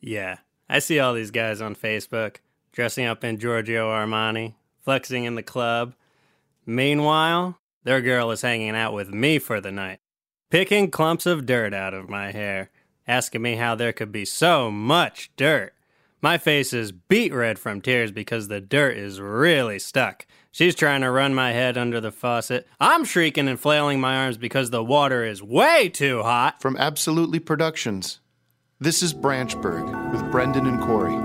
Yeah, I see all these guys on Facebook dressing up in Giorgio Armani, flexing in the club. Meanwhile, their girl is hanging out with me for the night, picking clumps of dirt out of my hair, asking me how there could be so much dirt. My face is beet red from tears because the dirt is really stuck. She's trying to run my head under the faucet. I'm shrieking and flailing my arms because the water is way too hot. From Abso Lutely Productions, this is Branchburg with Brendan and Cory.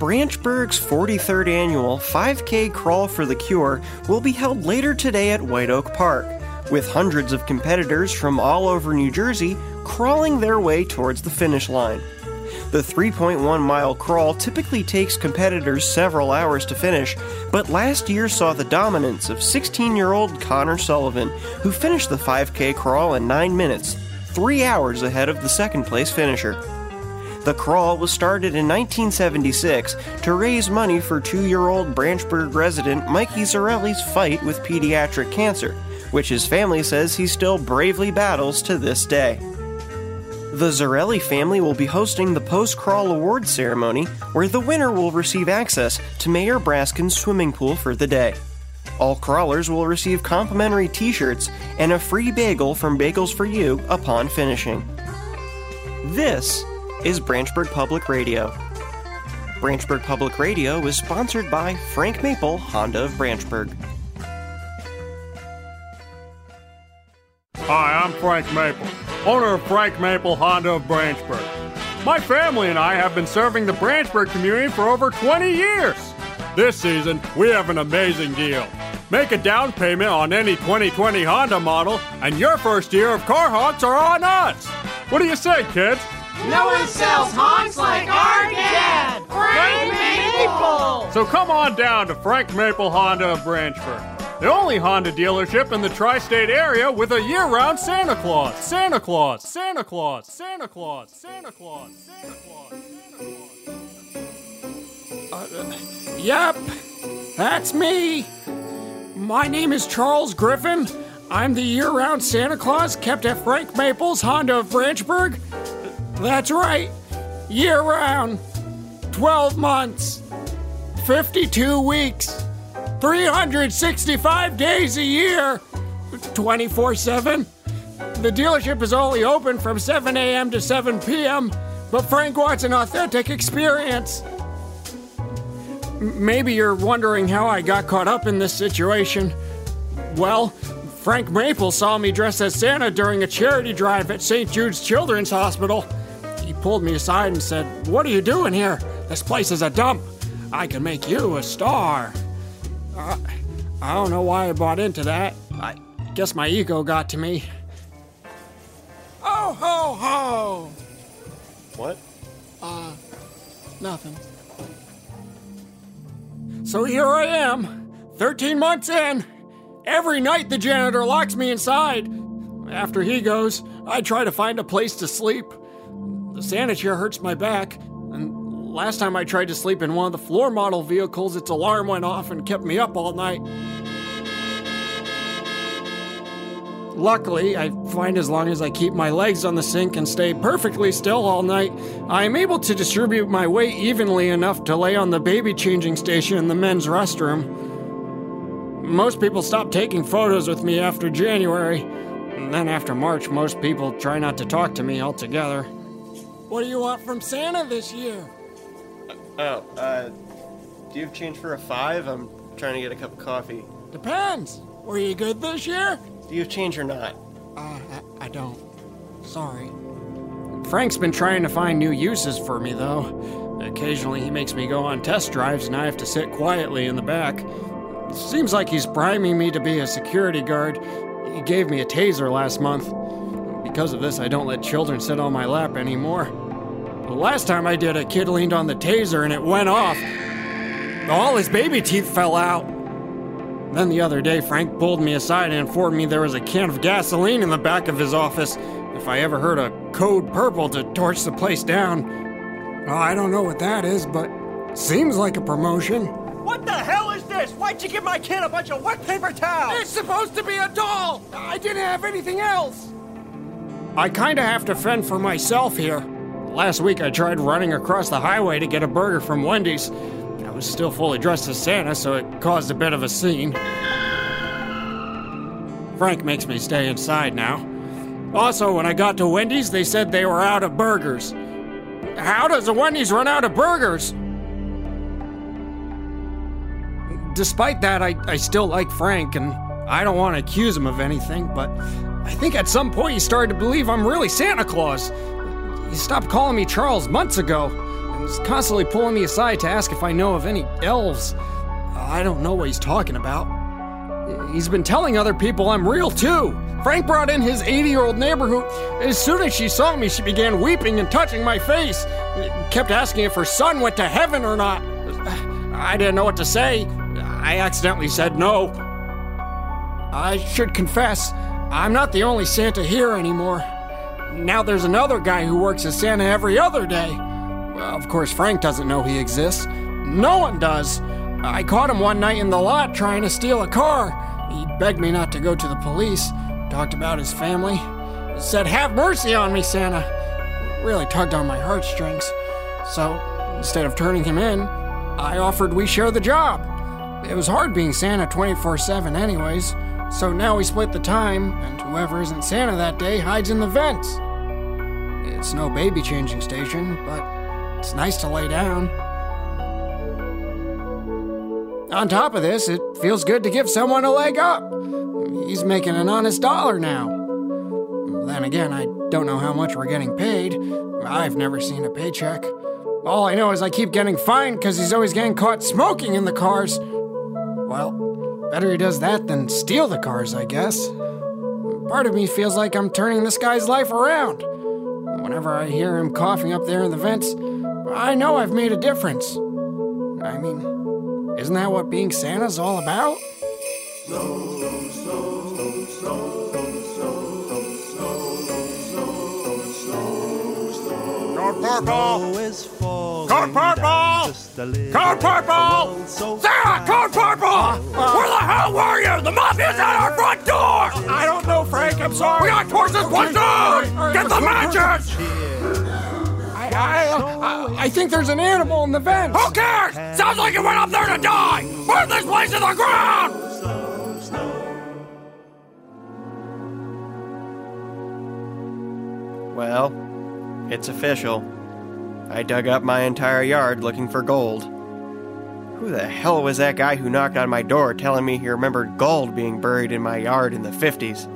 Branchburg's 43rd annual 5K Crawl for the Cure will be held later today at White Oak Park, with hundreds of competitors from all over New Jersey crawling their way towards the finish line. The 3.1 mile crawl typically takes competitors several hours to finish, but last year saw the dominance of 16 year old Connor Sullivan, who finished the 5K crawl in 9 minutes, 3 hours ahead of the second place finisher. The crawl was started in 1976 to raise money for two year old Branchburg resident Mikey Zarelli's fight with pediatric cancer, which his family says he still bravely battles to this day. The Zarelli family will be hosting the post crawl award ceremony, where the winner will receive access to Mayor Braskin's swimming pool for the day. All crawlers will receive complimentary t shirts and a free bagel from Bagels for You upon finishing. This is Branchburg Public Radio. Branchburg Public Radio is sponsored by Frank Maple Honda of Branchburg. Hi, I'm Frank Maple, owner of Frank Maple Honda of Branchburg. My family and I have been serving the Branchburg community for over 20 years. This season, we have an amazing deal. Make a down payment on any 2020 Honda model, and your first year of car haunts are on us. What do you say, kids? No one sells honks like our dad, Frank Maple. So come on down to Frank Maple Honda of Branchburg. The only Honda dealership in the tri state area with a year round Santa Claus. Santa Claus, Santa Claus, Santa Claus, Santa Claus, Santa Claus, Santa Claus. Uh, yep, that's me. My name is Charles Griffin. I'm the year round Santa Claus kept at Frank Maple's Honda of Branchburg. That's right, year round, 12 months, 52 weeks. 365 days a year, 24 7. The dealership is only open from 7 a.m. to 7 p.m., but Frank wants an authentic experience. Maybe you're wondering how I got caught up in this situation. Well, Frank Maple saw me dressed as Santa during a charity drive at St. Jude's Children's Hospital. He pulled me aside and said, What are you doing here? This place is a dump. I can make you a star. Uh, I don't know why I bought into that. I guess my ego got to me. Oh ho ho! What? Uh, nothing. So here I am, 13 months in. Every night the janitor locks me inside. After he goes, I try to find a place to sleep. The Santa chair hurts my back, and last time I tried to sleep in one of the floor model vehicles, its alarm went off and kept me up all night. Luckily, I find as long as I keep my legs on the sink and stay perfectly still all night, I am able to distribute my weight evenly enough to lay on the baby changing station in the men's restroom. Most people stop taking photos with me after January, and then after March, most people try not to talk to me altogether. What do you want from Santa this year? Oh, uh, do you have change for a five? I'm trying to get a cup of coffee. Depends. Were you good this year? Do you have change or not? Uh, I, I don't. Sorry. Frank's been trying to find new uses for me, though. Occasionally, he makes me go on test drives and I have to sit quietly in the back. Seems like he's priming me to be a security guard. He gave me a taser last month. Because of this, I don't let children sit on my lap anymore. The last time I did, a kid leaned on the taser and it went off. All his baby teeth fell out. Then the other day, Frank pulled me aside and informed me there was a can of gasoline in the back of his office if I ever heard a code purple to torch the place down. Well, I don't know what that is, but seems like a promotion. What the hell is this? Why'd you give my kid a bunch of wet paper towels? It's supposed to be a doll! I didn't have anything else! I kinda have to fend for myself here. Last week I tried running across the highway to get a burger from Wendy's. I was still fully dressed as Santa, so it caused a bit of a scene. Frank makes me stay inside now. Also, when I got to Wendy's, they said they were out of burgers. How does a Wendy's run out of burgers? Despite that, I, I still like Frank, and I don't want to accuse him of anything, but I think at some point he started to believe I'm really Santa Claus. He stopped calling me Charles months ago, and is constantly pulling me aside to ask if I know of any elves. I don't know what he's talking about. He's been telling other people I'm real too. Frank brought in his 80 year old neighbor who, as soon as she saw me, she began weeping and touching my face. Kept asking if her son went to heaven or not. I didn't know what to say. I accidentally said no. I should confess, I'm not the only Santa here anymore. Now there's another guy who works as Santa every other day. Well, Of course, Frank doesn't know he exists. No one does. I caught him one night in the lot trying to steal a car. He begged me not to go to the police, talked about his family, said, Have mercy on me, Santa. Really tugged on my heartstrings. So, instead of turning him in, I offered we share the job. It was hard being Santa 24 7, anyways, so now we split the time, and whoever isn't Santa that day hides in the vents. It's no baby changing station, but it's nice to lay down. On top of this, it feels good to give someone a leg up. He's making an honest dollar now. Then again, I don't know how much we're getting paid. I've never seen a paycheck. All I know is I keep getting fined because he's always getting caught smoking in the cars. Well, better he does that than steal the cars, I guess. Part of me feels like I'm turning this guy's life around. Whenever I hear him coughing up there in the vents, I know I've made a difference. I mean, isn't that what being Santa's all about? Code purple! Code purple! Code purple! Sarah, code purple! Where the hell were you? The mafia's at our front door! I don't know, Frank. I'm sorry. We got horses put down! Get the matches! I, I, I, I think there's an animal in the vents. Who cares? Sounds like it went up there to die! Burn this place to the ground! Well, it's official. I dug up my entire yard looking for gold. Who the hell was that guy who knocked on my door telling me he remembered gold being buried in my yard in the 50s?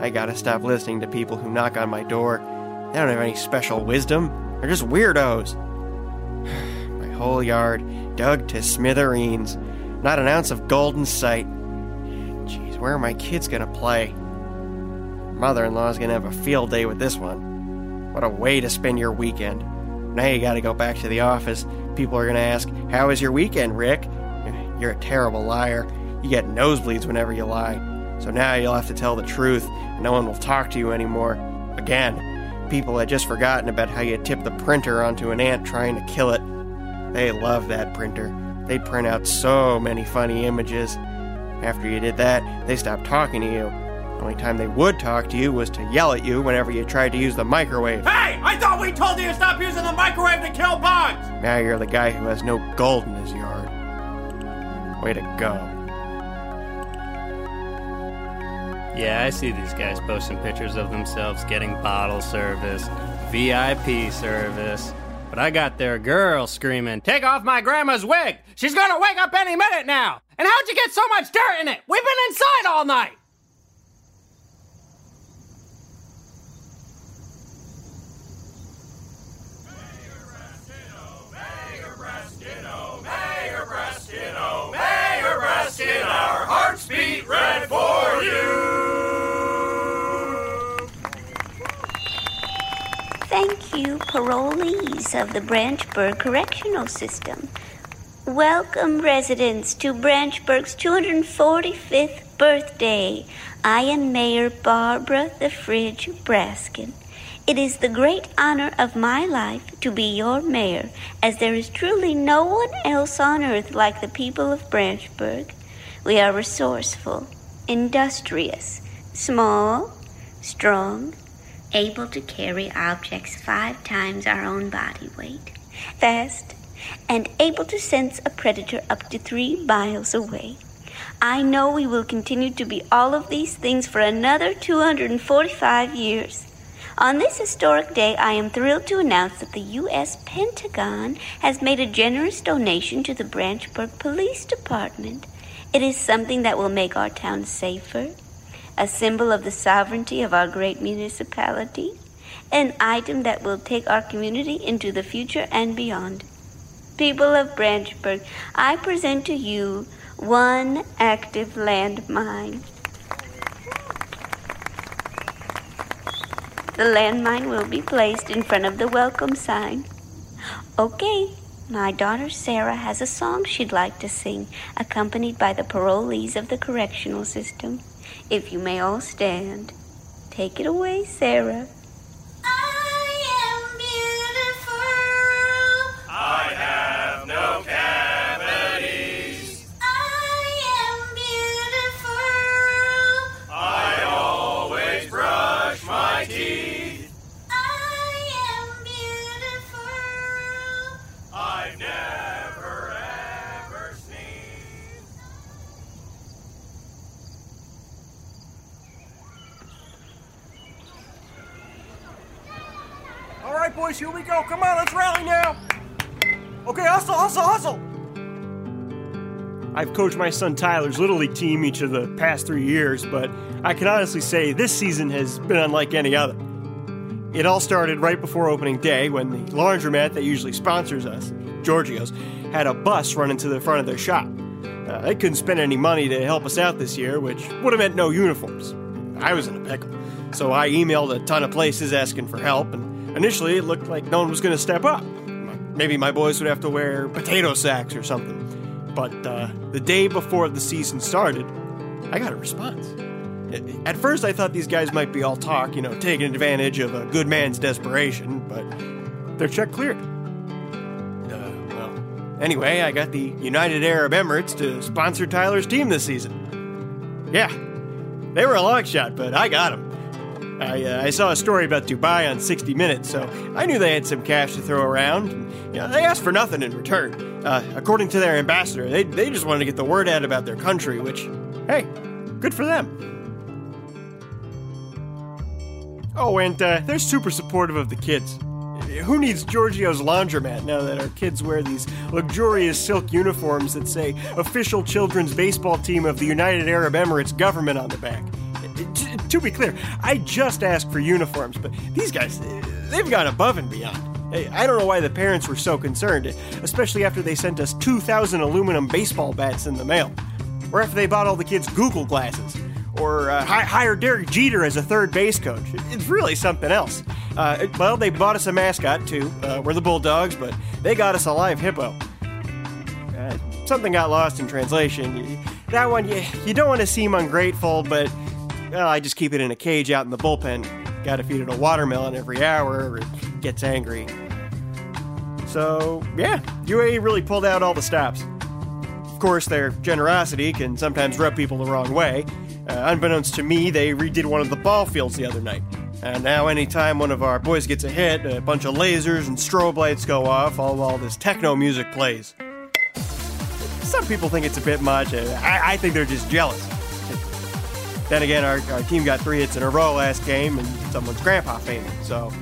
I gotta stop listening to people who knock on my door. They don't have any special wisdom. They're just weirdos. my whole yard dug to smithereens. Not an ounce of gold in sight. Jeez, where are my kids gonna play? Mother in law's gonna have a field day with this one. What a way to spend your weekend. Now you gotta go back to the office. People are gonna ask, How was your weekend, Rick? You're a terrible liar. You get nosebleeds whenever you lie. So now you'll have to tell the truth, and no one will talk to you anymore. Again, people had just forgotten about how you tipped the printer onto an ant trying to kill it. They love that printer. They print out so many funny images. After you did that, they stopped talking to you. The only time they would talk to you was to yell at you whenever you tried to use the microwave. Hey, I thought we told you to stop using the microwave to kill bugs! Now you're the guy who has no gold in his yard. Way to go. Yeah, I see these guys posting pictures of themselves getting bottle service, VIP service. But I got their girl screaming, Take off my grandma's wig! She's gonna wake up any minute now! And how'd you get so much dirt in it? We've been inside all night! Parolees of the Branchburg Correctional System. Welcome, residents, to Branchburg's 245th birthday. I am Mayor Barbara the Fridge Braskin. It is the great honor of my life to be your mayor, as there is truly no one else on earth like the people of Branchburg. We are resourceful, industrious, small, strong, able to carry objects five times our own body weight, fast, and able to sense a predator up to three miles away. I know we will continue to be all of these things for another 245 years. On this historic day, I am thrilled to announce that the U.S. Pentagon has made a generous donation to the Branchburg Police Department. It is something that will make our town safer, a symbol of the sovereignty of our great municipality, an item that will take our community into the future and beyond. People of Branchburg, I present to you one active landmine. The landmine will be placed in front of the welcome sign. Okay, my daughter Sarah has a song she'd like to sing, accompanied by the parolees of the correctional system. If you may all stand. Take it away, Sarah. Boys, here we go. Come on, let's rally now. Okay, hustle, hustle, hustle. I've coached my son Tyler's Little League team each of the past three years, but I can honestly say this season has been unlike any other. It all started right before opening day when the laundromat that usually sponsors us, Giorgio's, had a bus run into the front of their shop. Uh, they couldn't spend any money to help us out this year, which would have meant no uniforms. I was in a pickle, so I emailed a ton of places asking for help, and initially it looked like no one was going to step up. Maybe my boys would have to wear potato sacks or something. But uh, the day before the season started, I got a response. At first, I thought these guys might be all talk, you know, taking advantage of a good man's desperation, but their check cleared. Uh, well, anyway, I got the United Arab Emirates to sponsor Tyler's team this season. Yeah, they were a long shot, but I got them. I, uh, I saw a story about Dubai on 60 Minutes, so I knew they had some cash to throw around. You know, they asked for nothing in return. Uh, according to their ambassador, they, they just wanted to get the word out about their country, which, hey, good for them. Oh, and uh, they're super supportive of the kids. Who needs Giorgio's laundromat now that our kids wear these luxurious silk uniforms that say official children's baseball team of the United Arab Emirates government on the back? To be clear, I just asked for uniforms, but these guys, they've gone above and beyond. Hey, I don't know why the parents were so concerned, especially after they sent us 2,000 aluminum baseball bats in the mail, or after they bought all the kids Google glasses, or uh, hi- hired Derek Jeter as a third base coach. It's really something else. Uh, well, they bought us a mascot too. Uh, we're the Bulldogs, but they got us a live hippo. Uh, something got lost in translation. That one, you, you don't want to seem ungrateful, but I just keep it in a cage out in the bullpen. Gotta feed it a watermelon every hour or it gets angry. So, yeah, UAE really pulled out all the stops. Of course, their generosity can sometimes rub people the wrong way. Uh, unbeknownst to me, they redid one of the ball fields the other night. And now, anytime one of our boys gets a hit, a bunch of lasers and strobe lights go off, all while this techno music plays. Some people think it's a bit much. I, I think they're just jealous. Then again, our, our team got three hits in a row last game, and someone's grandpa fainted, so.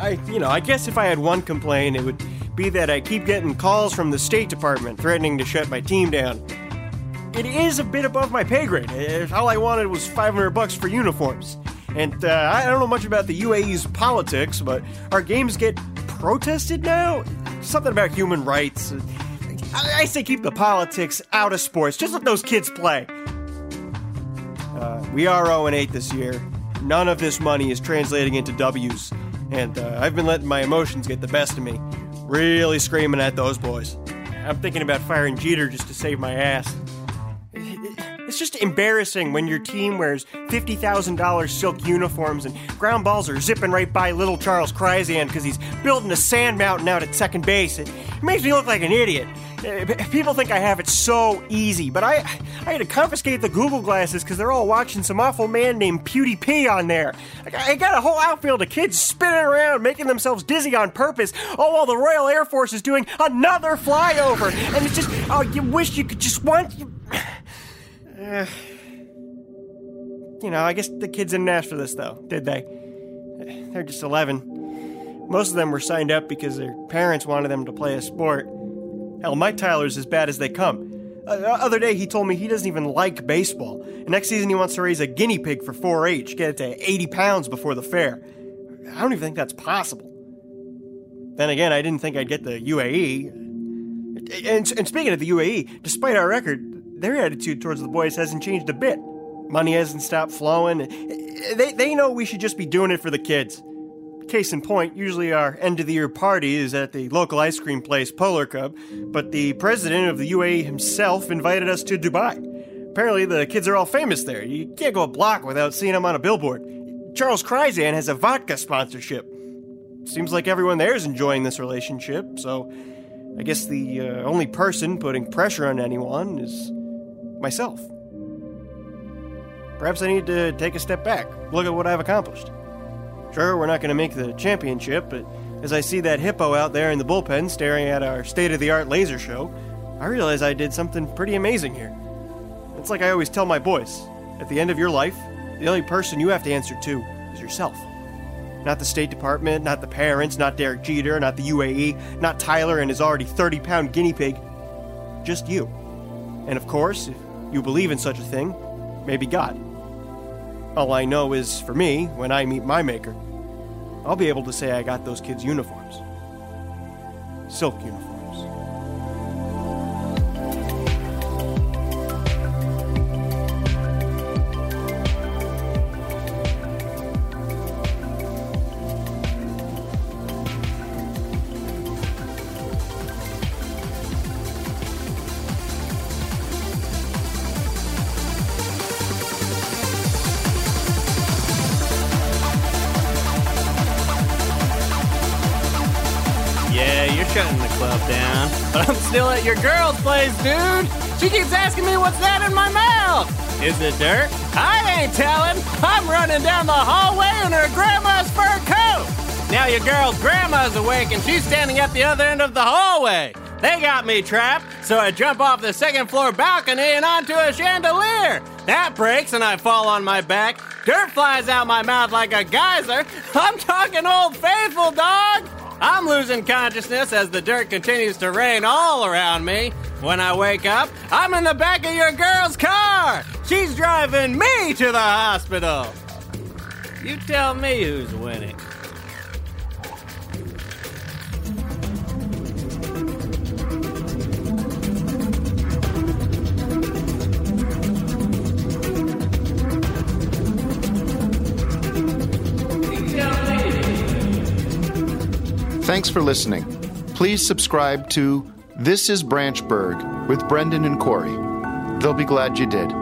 I, you know, I guess if I had one complaint, it would be that I keep getting calls from the State Department threatening to shut my team down. It is a bit above my pay grade. All I wanted was 500 bucks for uniforms. And uh, I don't know much about the UAE's politics, but our games get protested now? Something about human rights. I, I say keep the politics out of sports. Just let those kids play. Uh, we are 0 8 this year. None of this money is translating into W's. and uh, I've been letting my emotions get the best of me. Really screaming at those boys. I'm thinking about firing Jeter just to save my ass. It's just embarrassing when your team wears $50,000 silk uniforms and ground balls are zipping right by little Charles Kryzan because he's building a sand mountain out at second base. It makes me look like an idiot. Uh, People think I have it so easy, but I I had to confiscate the Google glasses because they're all watching some awful man named PewDiePie on there. I got- a whole outfield of kids spinning around, making themselves dizzy on purpose, all while the Royal Air Force is doing another flyover. And it's just, oh, you wish you could just want. Uh, you know, I guess the kids didn't ask for this, though, did they? They're just 11. Most of them were signed up because their parents wanted them to play a sport. Hell, Mike Tyler's as bad as they come. Uh, other day, he told me he doesn't even like baseball. And next season, he wants to raise a guinea pig for 4 H, get it to 80 pounds before the fair. I don't even think that's possible. Then again, I didn't think I'd get the UAE. And, and speaking of the UAE, despite our record, their attitude towards the boys hasn't changed a bit. Money hasn't stopped flowing. They, they know we should just be doing it for the kids. Case in point, usually our end of the year party is at the local ice cream place, Polar Cub, but the president of the UAE himself invited us to Dubai. Apparently, the kids are all famous there. You can't go a block without seeing them on a billboard. Charles Kryzan has a vodka sponsorship. Seems like everyone there is enjoying this relationship, so I guess the uh, only person putting pressure on anyone is myself. Perhaps I need to take a step back, look at what I've accomplished. Sure, we're not going to make the championship, but as I see that hippo out there in the bullpen staring at our state of the art laser show, I realize I did something pretty amazing here. It's like I always tell my boys at the end of your life, the only person you have to answer to is yourself. Not the State Department, not the parents, not Derek Jeter, not the UAE, not Tyler and his already 30 pound guinea pig. Just you. And of course, if you believe in such a thing, maybe God. All I know is, for me, when I meet my maker, I'll be able to say I got those kids' uniforms. Silk uniforms. But I'm still at your girl's place, dude. She keeps asking me what's that in my mouth. Is it dirt? I ain't telling. I'm running down the hallway in her grandma's fur coat. Now your girl's grandma's awake and she's standing at the other end of the hallway. They got me trapped, so I jump off the second floor balcony and onto a chandelier. That breaks and I fall on my back. Dirt flies out my mouth like a geyser. I'm talking old faithful, dog. I'm losing consciousness as the dirt continues to rain all around me. When I wake up, I'm in the back of your girl's car. She's driving me to the hospital. You tell me who's winning. Thanks for listening. Please subscribe to This is Branchburg with Brendan and Cory. They'll be glad you did.